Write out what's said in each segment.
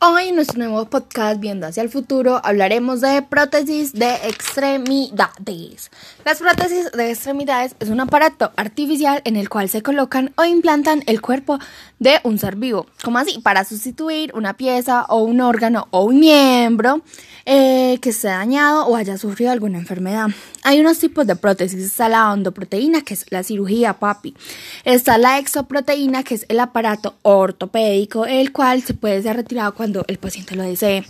Hoy en nuestro nuevo podcast Viendo hacia el futuro hablaremos de prótesis de extremidades. Las prótesis de extremidades es un aparato artificial en el cual se colocan o implantan el cuerpo de un ser vivo, como así para sustituir una pieza o un órgano o un miembro eh, que esté dañado o haya sufrido alguna enfermedad. Hay unos tipos de prótesis. Está la ondoproteína, que es la cirugía papi. Está la exoproteína, que es el aparato ortopédico, el cual se puede ser retirado cuando el paciente lo desee.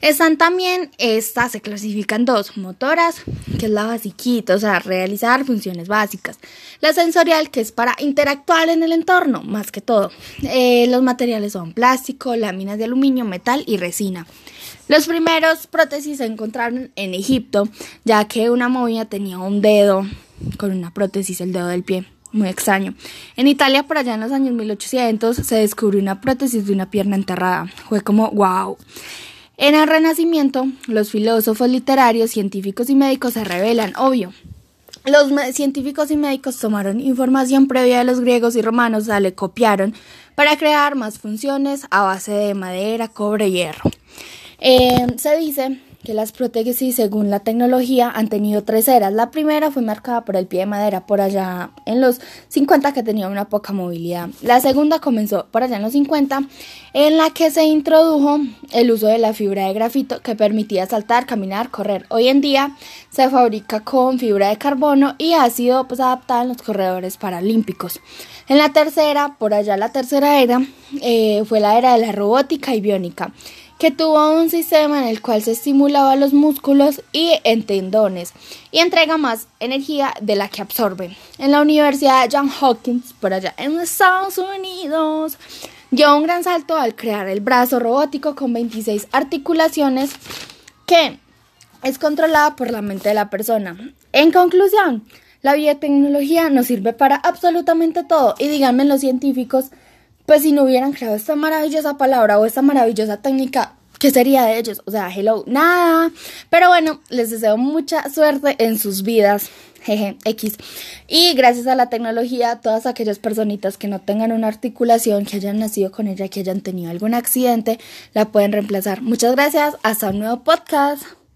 Están también, estas se clasifican dos, motoras, que es la basiquita, o sea, realizar funciones básicas. La sensorial, que es para interactuar en el entorno, más que todo. Eh, los materiales son plástico, láminas de aluminio, metal y resina. Los primeros prótesis se encontraron en Egipto, ya que una momia tenía un dedo con una prótesis, el dedo del pie. Muy extraño. En Italia, por allá en los años 1800, se descubrió una prótesis de una pierna enterrada. Fue como, wow. En el Renacimiento, los filósofos literarios, científicos y médicos se revelan, obvio. Los científicos y médicos tomaron información previa de los griegos y romanos, la le copiaron para crear más funciones a base de madera, cobre y hierro. Eh, se dice que las prótesis, según la tecnología, han tenido tres eras. La primera fue marcada por el pie de madera por allá en los 50 que tenía una poca movilidad. La segunda comenzó por allá en los 50 en la que se introdujo el uso de la fibra de grafito que permitía saltar, caminar, correr. Hoy en día se fabrica con fibra de carbono y ha sido pues, adaptada en los corredores paralímpicos. En la tercera, por allá la tercera era, eh, fue la era de la robótica y biónica que tuvo un sistema en el cual se estimulaba los músculos y en tendones y entrega más energía de la que absorbe. En la Universidad de John Hopkins, por allá en Estados Unidos, dio un gran salto al crear el brazo robótico con 26 articulaciones que es controlada por la mente de la persona. En conclusión, la biotecnología nos sirve para absolutamente todo y díganme los científicos pues si no hubieran creado esta maravillosa palabra o esta maravillosa técnica, ¿qué sería de ellos? O sea, hello, nada. Pero bueno, les deseo mucha suerte en sus vidas. Jeje, X. Y gracias a la tecnología, todas aquellas personitas que no tengan una articulación, que hayan nacido con ella, que hayan tenido algún accidente, la pueden reemplazar. Muchas gracias. Hasta un nuevo podcast.